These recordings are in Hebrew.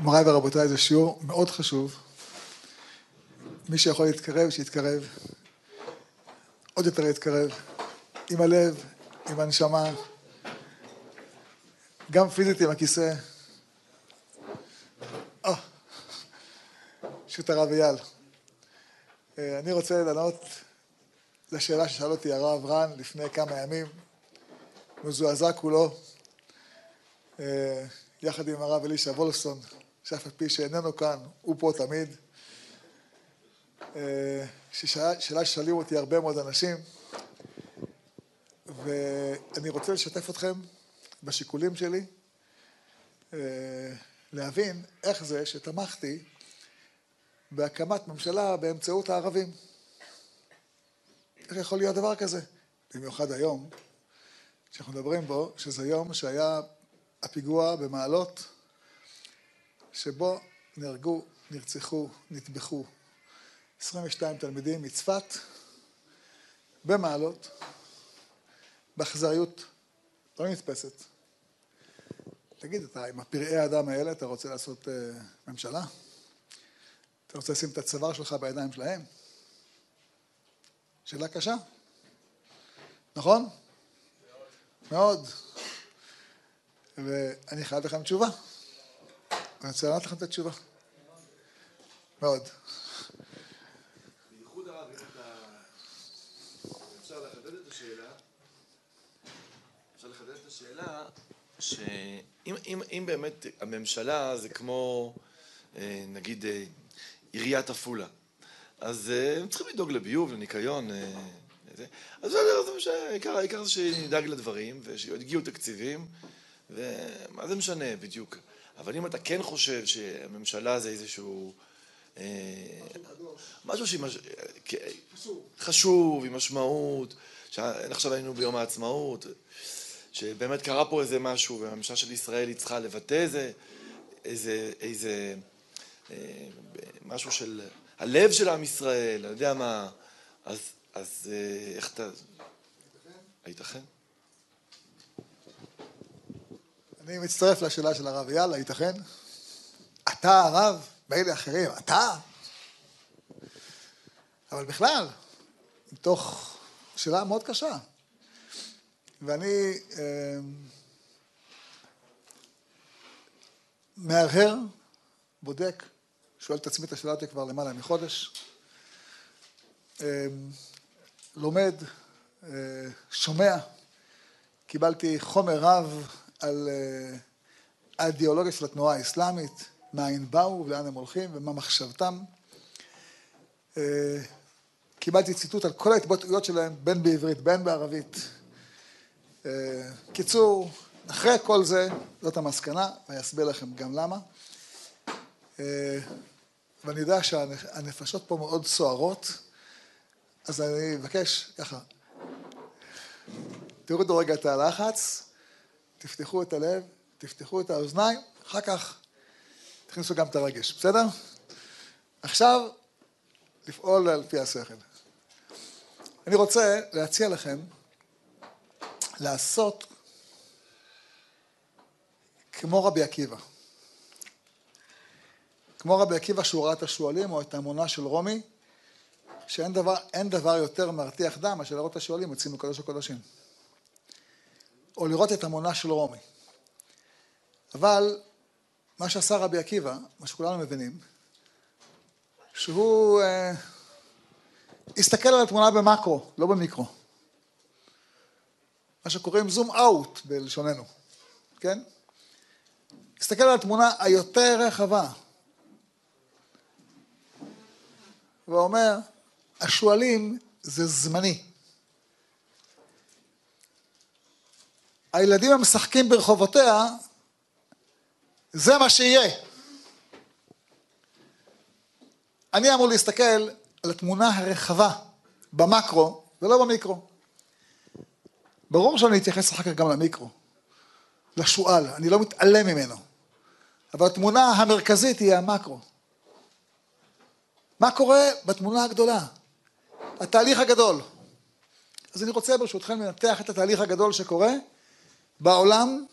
מוריי ורבותיי, זה שיעור מאוד חשוב. מי שיכול להתקרב, שיתקרב. עוד יותר להתקרב. עם הלב, עם הנשמה. גם פיזית עם הכיסא. אה, פשוט הרב אייל. אה, אני רוצה לענות לשאלה ששאל אותי הרב רן לפני כמה ימים. מזועזע כולו. אה, יחד עם הרב אלישע וולפסון, שאף על פי שאיננו כאן, הוא פה תמיד. אה, שאלה ששואלים אותי הרבה מאוד אנשים, ואני רוצה לשתף אתכם בשיקולים שלי, אה, להבין איך זה שתמכתי בהקמת ממשלה באמצעות הערבים. איך יכול להיות דבר כזה? במיוחד היום, שאנחנו מדברים בו, שזה יום שהיה הפיגוע במעלות, שבו נהרגו, נרצחו, נטבחו 22 תלמידים מצפת במעלות, באכזריות לא נתפסת. תגיד, אתה עם הפראי האדם האלה אתה רוצה לעשות uh, ממשלה? אתה רוצה לשים את הצוואר שלך בידיים שלהם? שאלה קשה, נכון? מאוד. מאוד. ואני חייב לכם תשובה. אני רוצה לענות לכם את התשובה. מאוד. בייחוד הרב. אפשר לחדד את השאלה, אפשר לחדד את השאלה, שאם באמת הממשלה זה כמו, אה, נגיד, אה, עיריית עפולה, אז אה, הם צריכים לדאוג לביוב, לניקיון, אז העיקר זה שנדאג לדברים ושיגיעו תקציבים ומה זה משנה בדיוק? אבל אם אתה כן חושב שהממשלה זה איזשהו... אה, משהו שהיא חשוב, עם משמעות, עכשיו היינו ביום העצמאות, שבאמת קרה פה איזה משהו, והממשלה של ישראל היא צריכה לבטא איזה, איזה, איזה, אה, משהו של הלב של עם ישראל, אני יודע מה, אז, אז אה, איך אתה... הייתכן? אני מצטרף לשאלה של הרב יאללה, ייתכן? אתה הרב, מילא אחרים, אתה? אבל בכלל, מתוך שאלה מאוד קשה. ואני אה, מהרהר, בודק, שואל את עצמי את השאלה הזאת כבר למעלה מחודש, אה, לומד, אה, שומע, קיבלתי חומר רב על אה, האידיאולוגיה של התנועה האסלאמית, מאין באו ולאן הם הולכים ומה מחשבתם. אה, קיבלתי ציטוט על כל ההתבטאויות שלהם, בין בעברית, בין בערבית. אה, קיצור, אחרי כל זה, זאת המסקנה, ואני אסביר לכם גם למה. ואני יודע שהנפשות פה מאוד סוערות, אז אני מבקש ככה, תורידו רגע את הלחץ, תפתחו את הלב, תפתחו את האוזניים, אחר כך תכניסו גם את הרגש, בסדר? עכשיו, לפעול על פי השכל. אני רוצה להציע לכם לעשות כמו רבי עקיבא. כמו רבי עקיבא שהוא ראה את השועלים או את האמונה של רומי, שאין דבר, דבר יותר מרתיח דם מאשר לראות את השועלים יוצאים מקודש הקודשים. או לראות את המונה של רומי. אבל מה שעשה רבי עקיבא, מה שכולנו מבינים, שהוא אה, הסתכל על התמונה במקרו, לא במיקרו. מה שקוראים זום אאוט בלשוננו, כן? הסתכל על התמונה היותר רחבה. ואומר, השועלים זה זמני. הילדים המשחקים ברחובותיה, זה מה שיהיה. אני אמור להסתכל על התמונה הרחבה במקרו ולא במיקרו. ברור שאני אתייחס אחר כך גם למיקרו, לשועל, אני לא מתעלם ממנו. אבל התמונה המרכזית היא המקרו. מה קורה בתמונה הגדולה? התהליך הגדול. אז אני רוצה ברשותכם לנתח את התהליך הגדול שקורה בעולם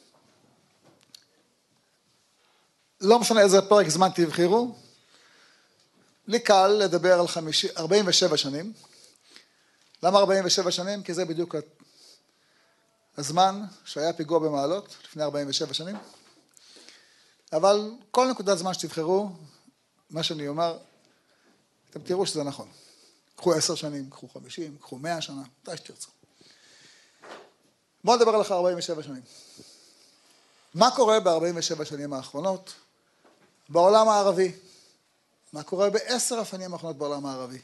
לא משנה איזה פרק זמן תבחרו, לי קל לדבר על 50, 47 שנים. למה 47 שנים? כי זה בדיוק הזמן שהיה פיגוע במעלות, לפני 47 שנים. אבל כל נקודת זמן שתבחרו, מה שאני אומר, אתם תראו שזה נכון. קחו עשר שנים, קחו חמישים, קחו מאה שנה, מתי שתרצו. בואו נדבר על אחרי 47 שנים. מה קורה ב-47 שנים האחרונות בעולם הערבי? מה קורה בעשר השנים האחרונות בעולם הערבי?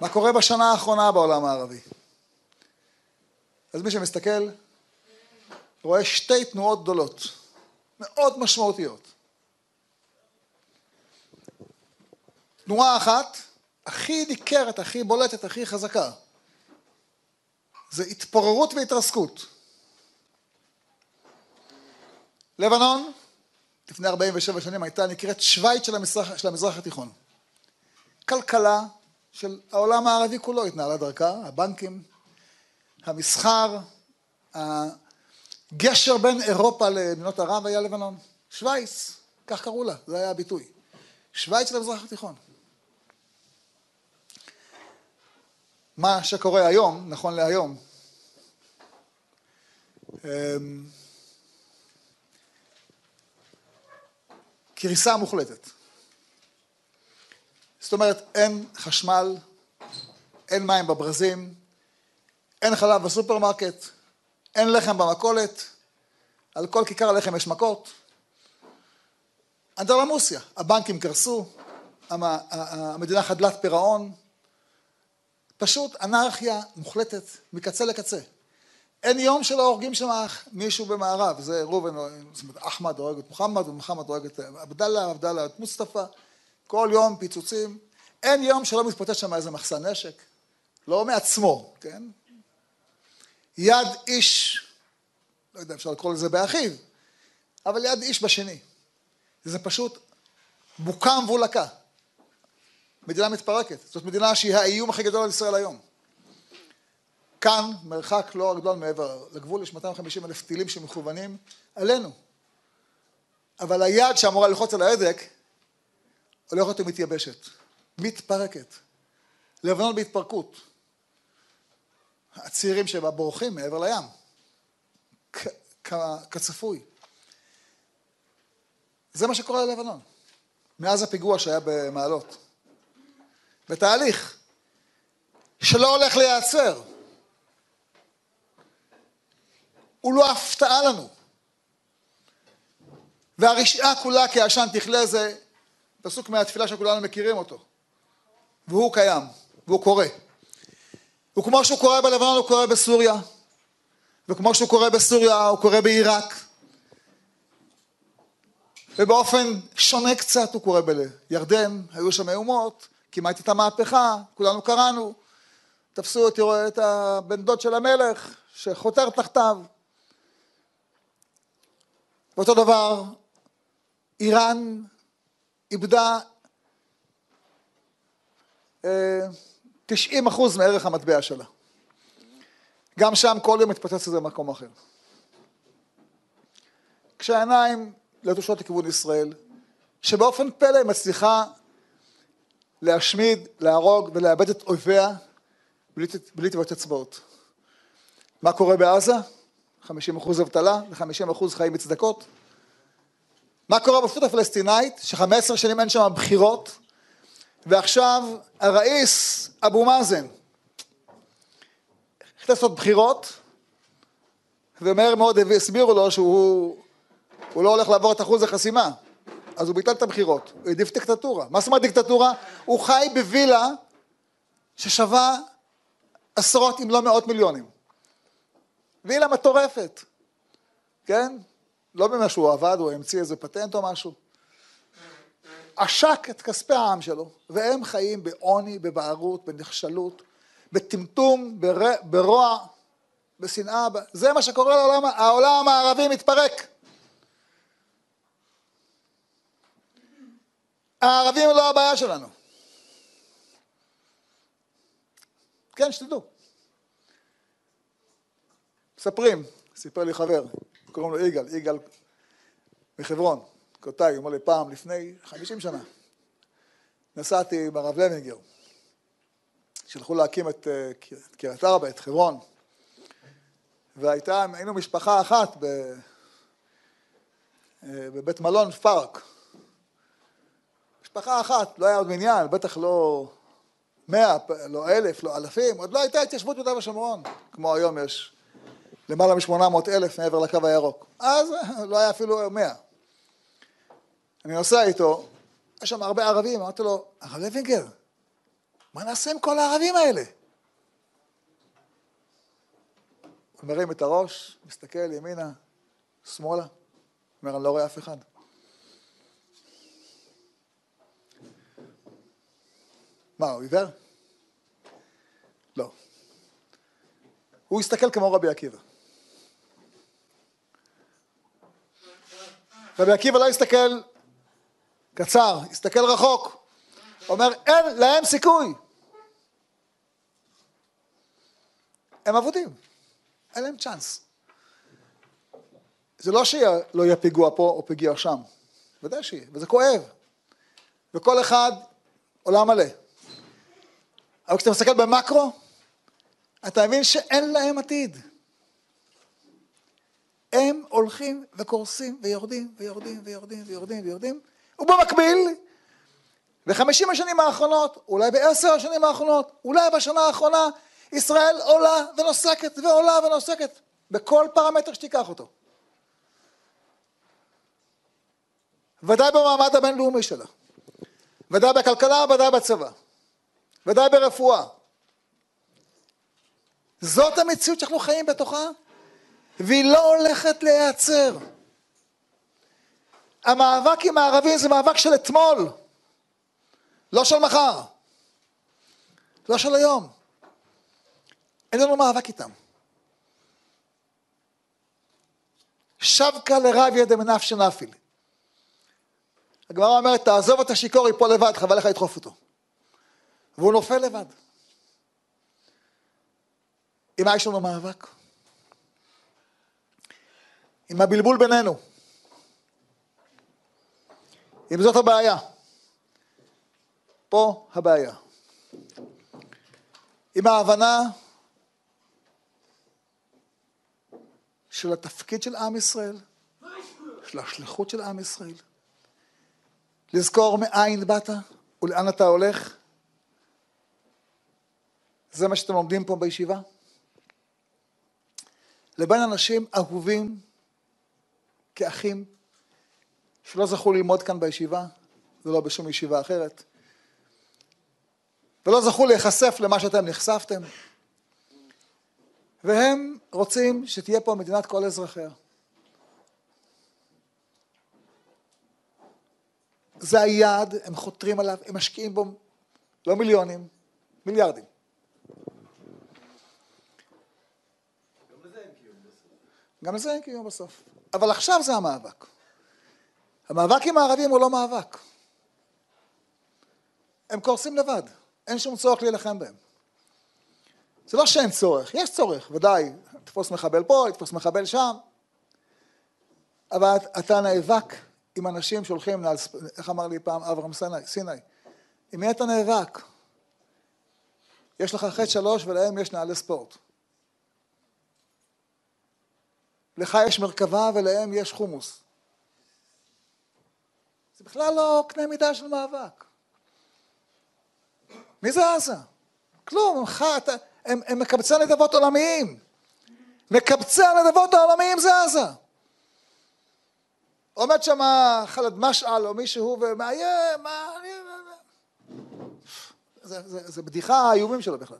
מה קורה בשנה האחרונה בעולם הערבי? אז מי שמסתכל רואה שתי תנועות גדולות, מאוד משמעותיות. תנועה אחת, הכי ניכרת, הכי בולטת, הכי חזקה, זה התפוררות והתרסקות. לבנון, לפני 47 שנים הייתה נקראת שווייץ של של המזרח התיכון. כלכלה של העולם הערבי כולו התנהלה דרכה, הבנקים, המסחר, הגשר בין אירופה למדינות ערב היה לבנון. שווייץ, כך קראו לה, זה היה הביטוי. שווייץ של המזרח התיכון. מה שקורה היום, נכון להיום, אמ, קריסה מוחלטת. זאת אומרת, אין חשמל, אין מים בברזים, אין חלב בסופרמרקט, אין לחם במכולת, על כל כיכר לחם יש מכות. אנדרלמוסיה, הבנקים קרסו, המדינה חדלת פירעון, פשוט אנרכיה מוחלטת מקצה לקצה. אין יום שלא הורגים שם מישהו במערב, זה ראובן, זאת אומרת, אחמד הורג את מוחמד ומוחמד הורג את עבדאללה, עבדאללה את מוסטפא, כל יום פיצוצים, אין יום שלא מתפוצץ שם איזה מחסן נשק, לא מעצמו, כן? יד איש, לא יודע, אפשר לקרוא לזה באחיו, אבל יד איש בשני. זה פשוט בוקה מבולקה. מדינה מתפרקת. זאת מדינה שהיא האיום הכי גדול על ישראל היום. כאן, מרחק לא גדול מעבר לגבול, יש 250 אלף טילים שמכוונים עלינו. אבל היד שאמורה ללחוץ על ההדק, הולכת ומתייבשת, מתפרקת. לבנון בהתפרקות. הצעירים שבה בורחים מעבר לים, כצפוי. זה מה שקורה ללבנון, מאז הפיגוע שהיה במעלות. בתהליך שלא הולך להיעצר. הוא לא הפתעה לנו. והרשעה כולה כעשן תכלה זה פסוק מהתפילה שכולנו מכירים אותו. והוא קיים, והוא קורה. וכמו שהוא קורה בלבנון הוא קורה בסוריה, וכמו שהוא קורה בסוריה הוא קורה בעיראק, ובאופן שונה קצת הוא קורה בירדן, היו שם מהומות, כמעט הייתה מהפכה, כולנו קראנו, תפסו את, את הבן דוד של המלך שחותר תחתיו. ואותו דבר, איראן איבדה 90 אה, אחוז מערך המטבע שלה. גם שם כל יום מתפוצץ לזה במקום אחר. כשהעיניים לטושות לכיוון ישראל, שבאופן פלא מצליחה להשמיד, להרוג ולאבד את אויביה בלי טביעות אצבעות. מה קורה בעזה? 50 אחוז אבטלה ו-50 אחוז חיים מצדקות. מה קורה ברשות הפלסטינאית, ש-15 שנים אין שם בחירות, ועכשיו הראיס אבו מאזן החליט לעשות בחירות, ומהר מאוד הסבירו לו שהוא לא הולך לעבור את אחוז החסימה. אז הוא ביטל את הבחירות, הוא העדיף דיקטטורה. מה זאת אומרת דיקטטורה? הוא חי בווילה ששווה עשרות אם לא מאות מיליונים. וילה מטורפת, כן? לא במה שהוא עבד, הוא המציא איזה פטנט או משהו. עשק את כספי העם שלו, והם חיים בעוני, בבערות, בנחשלות, בטמטום, בר... ברוע, בשנאה, זה מה שקורה לעולם, העולם הערבי מתפרק. הערבים לא הבעיה שלנו. כן, שתדעו. מספרים, סיפר לי חבר, קוראים לו יגאל, יגאל מחברון, קוטאי, הוא אומר לי פעם לפני חמישים שנה, נסעתי עם הרב לוינגר, שלחו להקים את אה, קריית ארבע, את חברון, והייתה, היינו משפחה אחת ב, אה, בבית מלון פארק, משפחה אחת, לא היה עוד מניין, בטח לא מאה, לא אלף, לא אלפים, עוד לא הייתה התיישבות ביהודה ושומרון, כמו היום יש למעלה משמונה מאות אלף מעבר לקו הירוק. אז לא היה אפילו מאה. אני נוסע איתו, יש שם הרבה ערבים, אמרתי לו, הרב לוינגר, מה נעשה עם כל הערבים האלה? הוא מרים את הראש, מסתכל ימינה, שמאלה, אומר, אני לא רואה אף אחד. מה, הוא עיוור? לא. הוא הסתכל כמו רבי עקיבא. רבי עקיבא לא הסתכל קצר, הסתכל רחוק. אומר, אין להם סיכוי. הם אבודים, אין להם צ'אנס. זה לא שלא יהיה פיגוע פה או פיגוע שם, ודאי שיהיה, וזה כואב. וכל אחד עולם מלא. אבל כשאתה מסתכל במקרו, אתה מבין שאין להם עתיד. הם הולכים וקורסים ויורדים ויורדים ויורדים ויורדים ויורדים, ובמקביל, בחמישים השנים האחרונות, אולי בעשר השנים האחרונות, אולי בשנה האחרונה, ישראל עולה ונוסקת ועולה ונוסקת, בכל פרמטר שתיקח אותו. ודאי במעמד הבינלאומי שלה, ודאי בכלכלה, ודאי בצבא, ודאי ברפואה. זאת המציאות שאנחנו חיים בתוכה, והיא לא הולכת להיעצר. המאבק עם הערבים זה מאבק של אתמול, לא של מחר, לא של היום. אין לנו מאבק איתם. שבקה לרב ידע מנפשי נפיל. הגמרא אומרת, תעזוב את השיכור, ייפול לבד, חבל לך לדחוף אותו. והוא נופל לבד. עם מה יש לנו מאבק? עם הבלבול בינינו. אם זאת הבעיה. פה הבעיה. עם ההבנה של התפקיד של עם ישראל, של השליחות של עם ישראל. לזכור מאין באת ולאן אתה הולך. זה מה שאתם לומדים פה בישיבה. לבין אנשים אהובים כאחים שלא זכו ללמוד כאן בישיבה ולא בשום ישיבה אחרת ולא זכו להיחשף למה שאתם נחשפתם והם רוצים שתהיה פה מדינת כל אזרחיה. זה היעד, הם חותרים עליו, הם משקיעים בו לא מיליונים, מיליארדים. גם לזה אין קיום בסוף. אבל עכשיו זה המאבק. המאבק עם הערבים הוא לא מאבק. הם קורסים לבד, אין שום צורך להילחם בהם. זה לא שאין צורך, יש צורך, ודאי, תתפוס מחבל פה, תתפוס מחבל שם, אבל אתה נאבק עם אנשים שהולכים, איך אמר לי פעם אברהם סיני, סיני, עם מי אתה נאבק? יש לך חטא שלוש ולהם יש נעלי ספורט. לך יש מרכבה ולהם יש חומוס. זה בכלל לא קנה מידה של מאבק. מי זה עזה? כלום, ממך, אתה, הם, הם מקבצי נדבות עולמיים. מקבצי הנדבות העולמיים זה עזה. עומד שם חלד משעל או מישהו ומאיים. זה, זה, זה בדיחה האיומים שלו בכלל.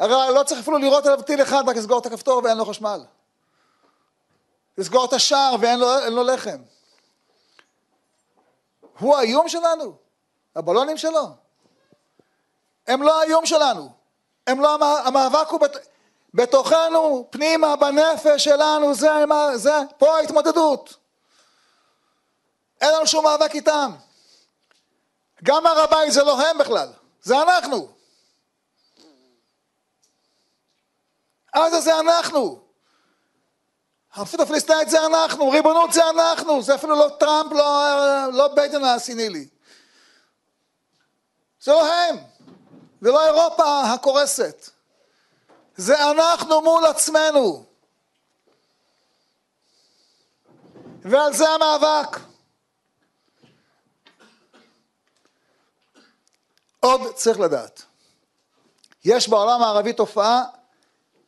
הרי לא צריך אפילו לראות עליו טיל אחד, רק לסגור את הכפתור ואין לו חשמל. לסגור את השער ואין לו, לו לחם. הוא האיום שלנו, הבלונים שלו. הם לא האיום שלנו, הם לא, המאבק הוא בת, בתוכנו, פנימה, בנפש שלנו, זה, זה, פה ההתמודדות. אין לנו שום מאבק איתם. גם הר הבית זה לא הם בכלל, זה אנחנו. עזה זה אנחנו. הרשות הפלסטינית זה אנחנו, ריבונות זה אנחנו, זה אפילו לא טראמפ, לא, לא ביידן הסינילי. זה לא הם, זה לא אירופה הקורסת. זה אנחנו מול עצמנו. ועל זה המאבק. עוד צריך לדעת, יש בעולם הערבי תופעה,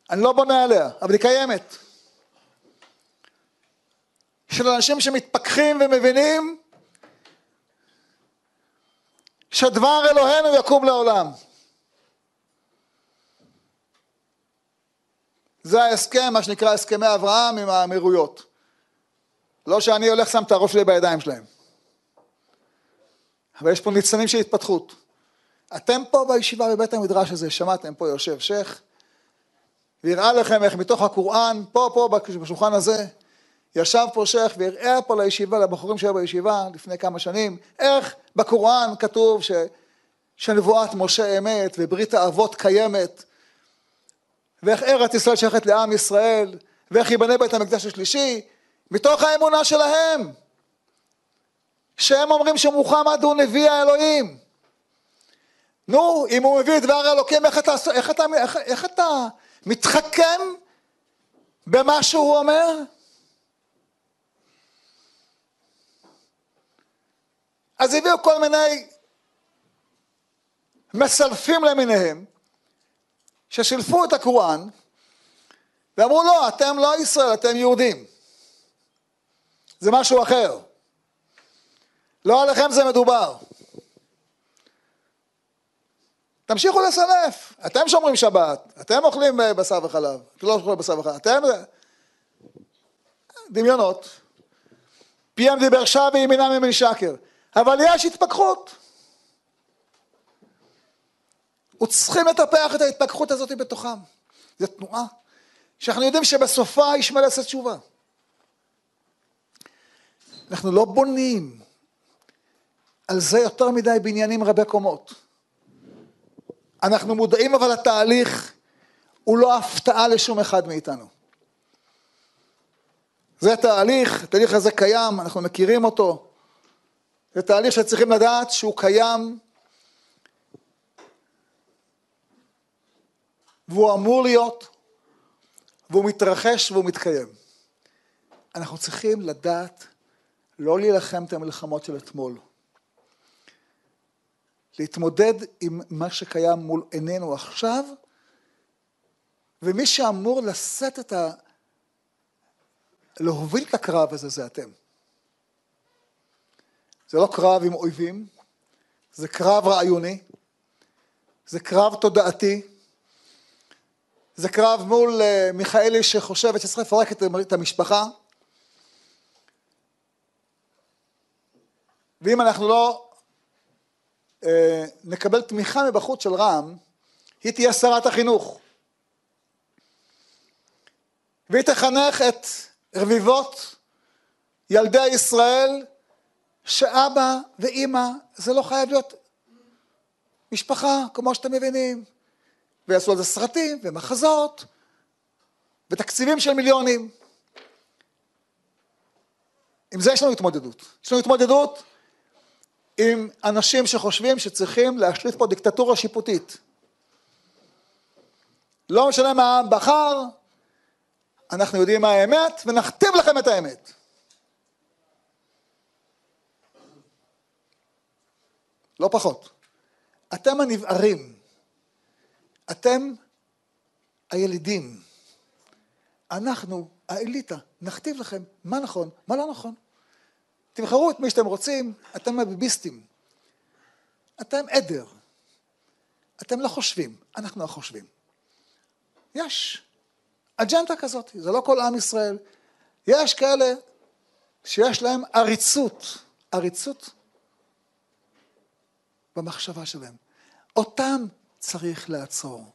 אני לא בונה עליה, אבל היא קיימת, של אנשים שמתפכחים ומבינים שדבר אלוהינו יקום לעולם. זה ההסכם, מה שנקרא הסכמי אברהם עם האמירויות. לא שאני הולך שם את הראש שלי בידיים שלהם. אבל יש פה ניצנים של התפתחות. אתם פה בישיבה בבית המדרש הזה, שמעתם פה יושב שייח, והראה לכם איך מתוך הקוראן, פה, פה, בשולחן הזה, ישב פה שייח והראה פה לישיבה, לבחורים שהיו בישיבה לפני כמה שנים, איך בקוראן כתוב ש, שנבואת משה אמת וברית האבות קיימת, ואיך ארץ ישראל שייכת לעם ישראל, ואיך ייבנה בית המקדש השלישי, מתוך האמונה שלהם, שהם אומרים שמוחמד הוא נביא האלוהים. נו, אם הוא מביא את דבר האלוקים, איך אתה, איך איך, איך אתה מתחכם במה שהוא אומר? אז הביאו כל מיני מסלפים למיניהם, ששילפו את הקוראן, ואמרו לא, אתם לא ישראל, אתם יהודים. זה משהו אחר. לא עליכם זה מדובר. תמשיכו לסלף, אתם שומרים שבת, אתם אוכלים בשר וחלב, אתם לא אוכלים בשר וחלב, אתם... דמיונות. פיהם דיבר שעה וימינם ממני שקר. אבל יש התפכחות. וצריכים לטפח את ההתפכחות הזאת בתוכם. זו תנועה שאנחנו יודעים שבסופה ישמע לעשות תשובה. אנחנו לא בונים על זה יותר מדי בניינים רבי קומות. אנחנו מודעים אבל לתהליך הוא לא הפתעה לשום אחד מאיתנו. זה תהליך, התהליך הזה קיים, אנחנו מכירים אותו. זה תהליך שצריכים לדעת שהוא קיים והוא אמור להיות והוא מתרחש והוא מתקיים. אנחנו צריכים לדעת לא להילחם את המלחמות של אתמול. להתמודד עם מה שקיים מול עינינו עכשיו, ומי שאמור לשאת את ה... להוביל את הקרב הזה זה אתם. זה לא קרב עם אויבים, זה קרב רעיוני, זה קרב תודעתי, זה קרב מול אה, מיכאלי שחושבת שצריך לפרק את המשפחה, ואם אנחנו לא אה, נקבל תמיכה מבחוץ של רע"מ, היא תהיה שרת החינוך. והיא תחנך את רביבות ילדי ישראל שאבא ואימא זה לא חייב להיות משפחה כמו שאתם מבינים ויעשו על זה סרטים ומחזות ותקציבים של מיליונים. עם זה יש לנו התמודדות. יש לנו התמודדות עם אנשים שחושבים שצריכים להשליט פה דיקטטורה שיפוטית. לא משנה מה העם בחר, אנחנו יודעים מה האמת ונכתיב לכם את האמת. לא פחות. אתם הנבערים, אתם הילידים, אנחנו האליטה, נכתיב לכם מה נכון, מה לא נכון. תבחרו את מי שאתם רוצים, אתם הביביסטים. אתם עדר. אתם לא חושבים, אנחנו החושבים. יש אג'נדה כזאת, זה לא כל עם ישראל. יש כאלה שיש להם עריצות, עריצות במחשבה שלהם. אותם צריך לעצור.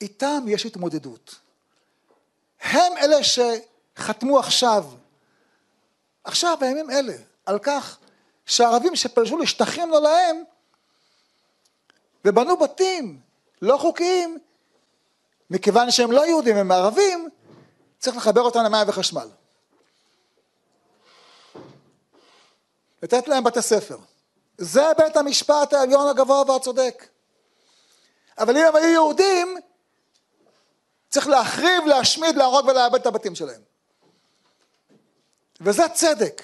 איתם יש התמודדות. הם אלה שחתמו עכשיו, עכשיו, בימים אלה, על כך שהערבים שפלשו לשטחים לא להם, ובנו בתים לא חוקיים, מכיוון שהם לא יהודים, הם ערבים, צריך לחבר אותם למים וחשמל. לתת להם בתי ספר. זה בית המשפט העליון הגבוה והצודק. אבל אם הם היו יהודים, צריך להחריב, להשמיד, להרוג ולאבד את הבתים שלהם. וזה צדק.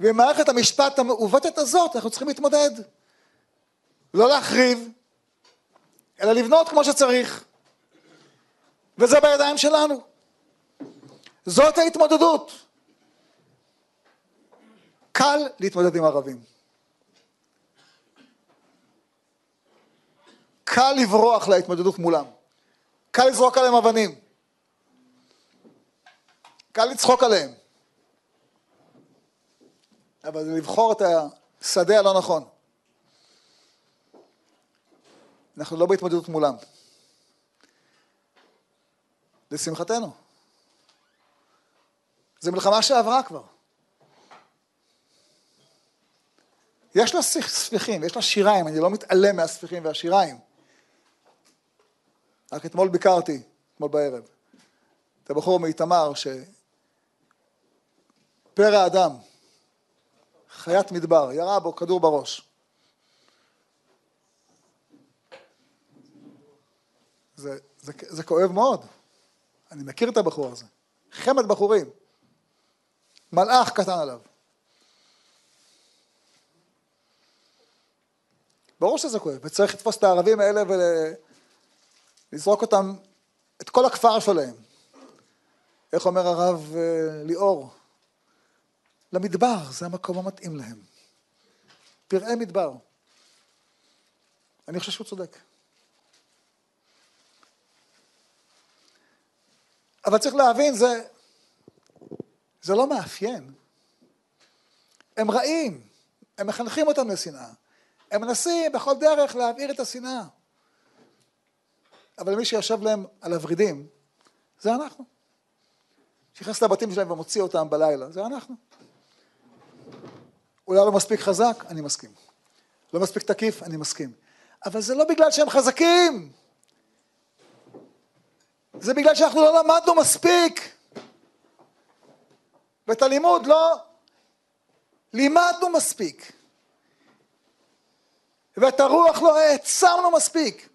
ועם מערכת המשפט המעוותת הזאת אנחנו צריכים להתמודד. לא להחריב, אלא לבנות כמו שצריך. וזה בידיים שלנו. זאת ההתמודדות. קל להתמודד עם ערבים. קל לברוח להתמודדות מולם. קל לזרוק עליהם אבנים. קל לצחוק עליהם. אבל זה לבחור את השדה הלא נכון. אנחנו לא בהתמודדות מולם. לשמחתנו. זו מלחמה שעברה כבר. יש לה ספיחים, יש לה שיריים, אני לא מתעלם מהספיחים והשיריים. רק אתמול ביקרתי, אתמול בערב, את הבחור מאיתמר, שפרא אדם, חיית מדבר, ירה בו כדור בראש. זה, זה, זה כואב מאוד. אני מכיר את הבחור הזה. חמד בחורים. מלאך קטן עליו. ברור שזה כואב, וצריך לתפוס את הערבים האלה ולזרוק אותם, את כל הכפר שלהם. איך אומר הרב אה, ליאור? למדבר, זה המקום המתאים להם. פראי מדבר. אני חושב שהוא צודק. אבל צריך להבין, זה, זה לא מאפיין. הם רעים, הם מחנכים אותם לשנאה. הם מנסים בכל דרך להבעיר את השנאה. אבל מי שיושב להם על הוורידים, זה אנחנו. שנכנס לבתים שלהם ומוציא אותם בלילה, זה אנחנו. אולי לא מספיק חזק, אני מסכים. לא מספיק תקיף, אני מסכים. אבל זה לא בגלל שהם חזקים. זה בגלל שאנחנו לא למדנו מספיק. ואת הלימוד לא לימדנו מספיק. ואת הרוח לא העצמנו מספיק.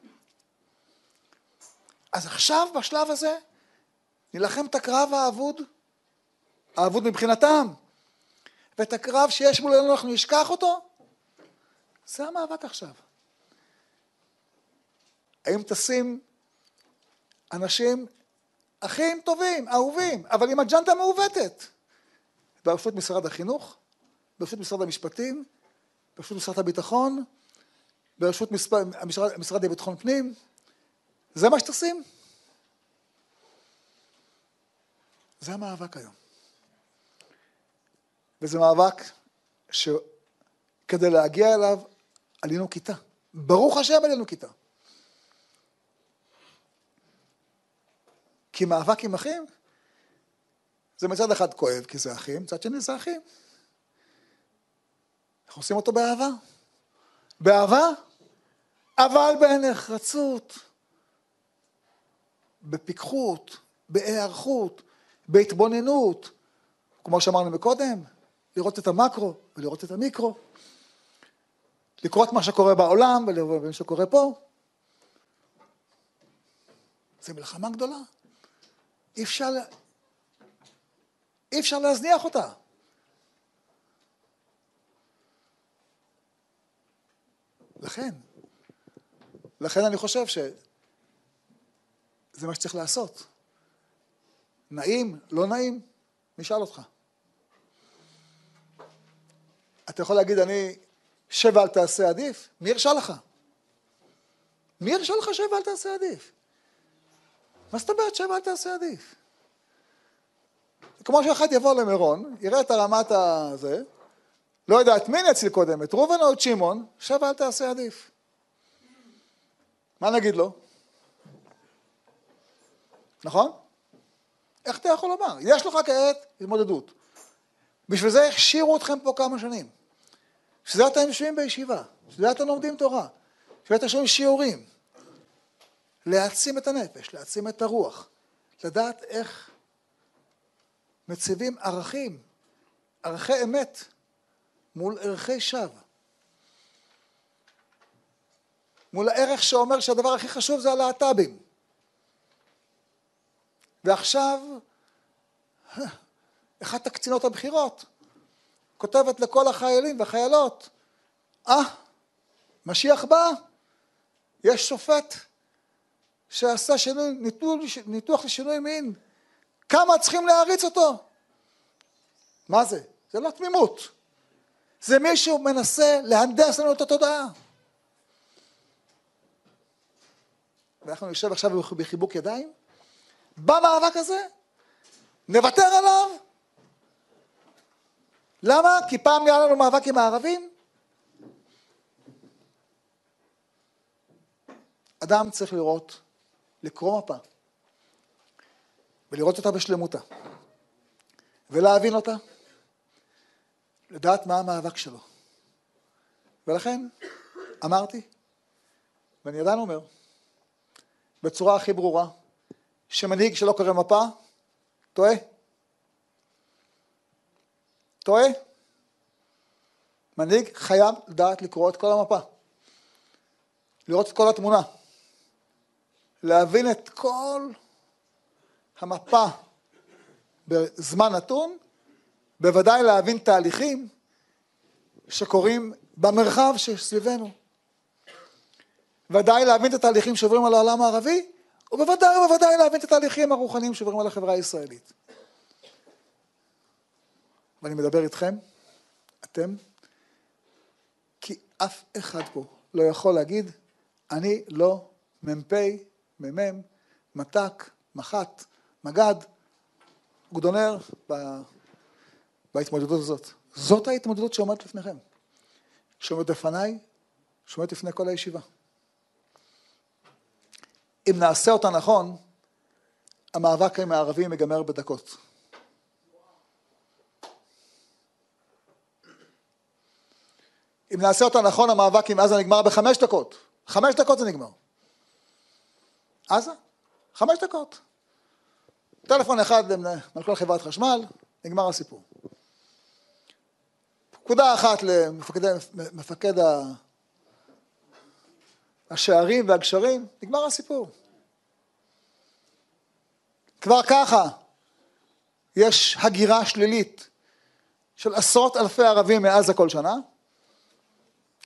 אז עכשיו, בשלב הזה, נילחם את הקרב האבוד, האבוד מבחינתם, ואת הקרב שיש מולנו אנחנו נשכח אותו? זה המאבק עכשיו. האם תשים אנשים אחים טובים, אהובים, אבל עם אג'נדה מעוותת, ברשות משרד החינוך, ברשות משרד המשפטים, ברשות משרד הביטחון, ברשות המשרד, המשרד לביטחון פנים, זה מה שתשים? זה המאבק היום. וזה מאבק שכדי להגיע אליו עלינו כיתה. ברוך השם עלינו כיתה. כי מאבק עם אחים זה מצד אחד כואב כי זה אחים, מצד שני זה אחים. אנחנו עושים אותו באהבה. באהבה, אבל בנחרצות, בפיקחות, בהיערכות, בהתבוננות, כמו שאמרנו מקודם, לראות את המקרו ולראות את המיקרו, לקרוא את מה שקורה בעולם ולראות מה שקורה פה. זו מלחמה גדולה. אי אפשר, אי אפשר להזניח אותה. לכן, לכן אני חושב שזה מה שצריך לעשות. נעים, לא נעים, נשאל אותך. אתה יכול להגיד, אני שב ואל תעשה עדיף? מי הרשה לך? מי הרשה לך שב ואל תעשה עדיף? מה זאת אומרת שב ואל תעשה עדיף? כמו שאחד יבוא למירון, יראה את הרמת הזה, לא יודע את מי נציל קודם, את ראובן או את שמעון, שב ואל תעשה עדיף. מה נגיד לו? נכון? איך אתה יכול לומר? יש לך כעת התמודדות. בשביל זה הכשירו אתכם פה כמה שנים. בשביל זה אתם יושבים בישיבה, בשביל זה אתם לומדים תורה, בשביל זה אתם שומעים שיעורים. להעצים את הנפש, להעצים את הרוח, לדעת איך מציבים ערכים, ערכי אמת, מול ערכי שווא. מול הערך שאומר שהדבר הכי חשוב זה הלהט"בים. ועכשיו, אחת הקצינות הבכירות כותבת לכל החיילים והחיילות, אה, ah, משיח בא, יש שופט שעשה שינוי, ניתוח, ניתוח לשינוי מין, כמה צריכים להעריץ אותו? מה זה? זה לא תמימות. זה מישהו מנסה להנדס לנו את התודעה. ואנחנו נשב עכשיו בחיבוק ידיים, במאבק הזה, נוותר עליו. למה? כי פעם היה לנו מאבק עם הערבים? אדם צריך לראות, לקרוא מפה, ולראות אותה בשלמותה, ולהבין אותה, לדעת מה המאבק שלו. ולכן אמרתי, ואני עדיין אומר, בצורה הכי ברורה, שמנהיג שלא קורא מפה, טועה. טועה. מנהיג חייב לדעת לקרוא את כל המפה. לראות את כל התמונה. להבין את כל המפה בזמן נתון, בוודאי להבין תהליכים שקורים במרחב שסביבנו. ודאי להבין את התהליכים שעוברים על העולם הערבי, ובוודאי ובוודאי להבין את התהליכים הרוחניים שעוברים על החברה הישראלית. ואני מדבר איתכם, אתם, כי אף אחד פה לא יכול להגיד, אני לא מ"פ, מ"מ, מת"ק, מח"ט, מג"ד, גודונר בהתמודדות הזאת. זאת ההתמודדות שעומדת לפניכם. שעומדת לפניי, שעומדת לפני כל הישיבה. אם נעשה אותה נכון, המאבק עם הערבים ייגמר בדקות. אם נעשה אותה נכון, המאבק עם עזה נגמר בחמש דקות. חמש דקות זה נגמר. עזה, חמש דקות. טלפון אחד למנכ"ל חברת חשמל, נגמר הסיפור. פקודה אחת למפקד השערים והגשרים, נגמר הסיפור. כבר ככה יש הגירה שלילית של עשרות אלפי ערבים מעזה כל שנה,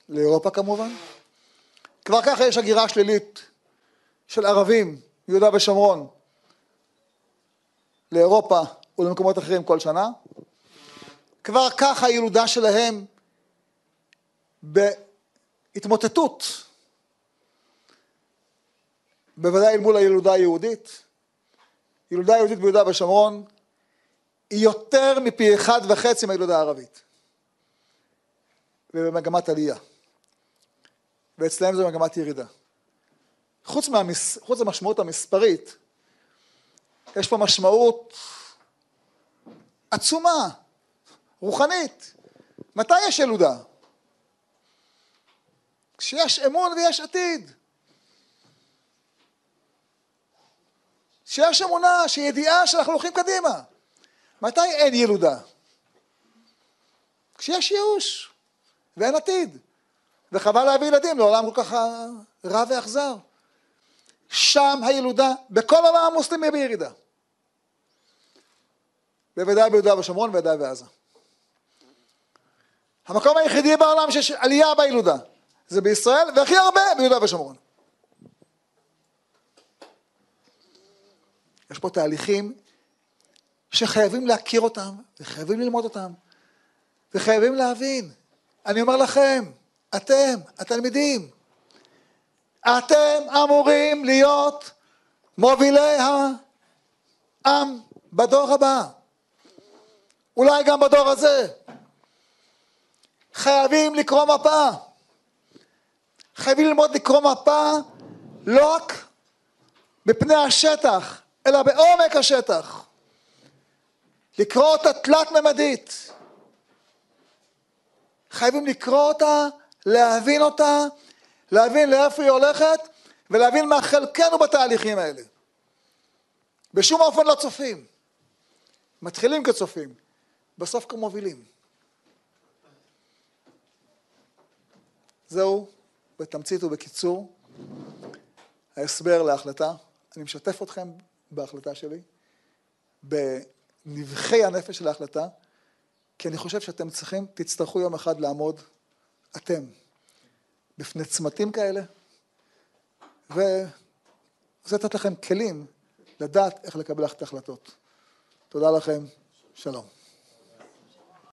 לאירופה כמובן. כבר ככה יש הגירה שלילית של ערבים מיהודה ושומרון לאירופה ולמקומות אחרים כל שנה. כבר ככה הילודה שלהם בהתמוטטות בוודאי אל מול הילודה היהודית. ילודה יהודית ביהודה ושומרון היא יותר מפי אחד וחצי מהילודה הערבית. ובמגמת עלייה. ואצלם זו מגמת ירידה. חוץ, מהמס... חוץ מהמשמעות המספרית, יש פה משמעות עצומה, רוחנית. מתי יש ילודה? כשיש אמון ויש עתיד. שיש אמונה, שידיעה שאנחנו הולכים קדימה. מתי אין ילודה? כשיש ייאוש ואין עתיד. וחבל להביא ילדים לעולם כל כך רע ואכזר. שם הילודה, בכל העולם המוסלמי בירידה. בוודאי ביהודה ושומרון ובוודאי בעזה. המקום היחידי בעולם שיש עלייה בילודה זה בישראל, והכי הרבה ביהודה ושומרון. יש פה תהליכים שחייבים להכיר אותם, וחייבים ללמוד אותם, וחייבים להבין. אני אומר לכם, אתם, התלמידים, אתם אמורים להיות מובילי העם בדור הבא, אולי גם בדור הזה. חייבים לקרוא מפה. חייבים ללמוד לקרוא מפה לא רק בפני השטח, אלא בעומק השטח. לקרוא אותה תלת-ממדית. חייבים לקרוא אותה, להבין אותה, להבין לאיפה היא הולכת, ולהבין מה חלקנו בתהליכים האלה. בשום אופן לא צופים. מתחילים כצופים, בסוף כמובילים. זהו, בתמצית ובקיצור, ההסבר להחלטה. אני משתף אתכם בהחלטה שלי, בנבחי הנפש של ההחלטה, כי אני חושב שאתם צריכים, תצטרכו יום אחד לעמוד, אתם, בפני צמתים כאלה, וזה לתת לכם כלים לדעת איך לקבל את ההחלטות. תודה לכם, שלום.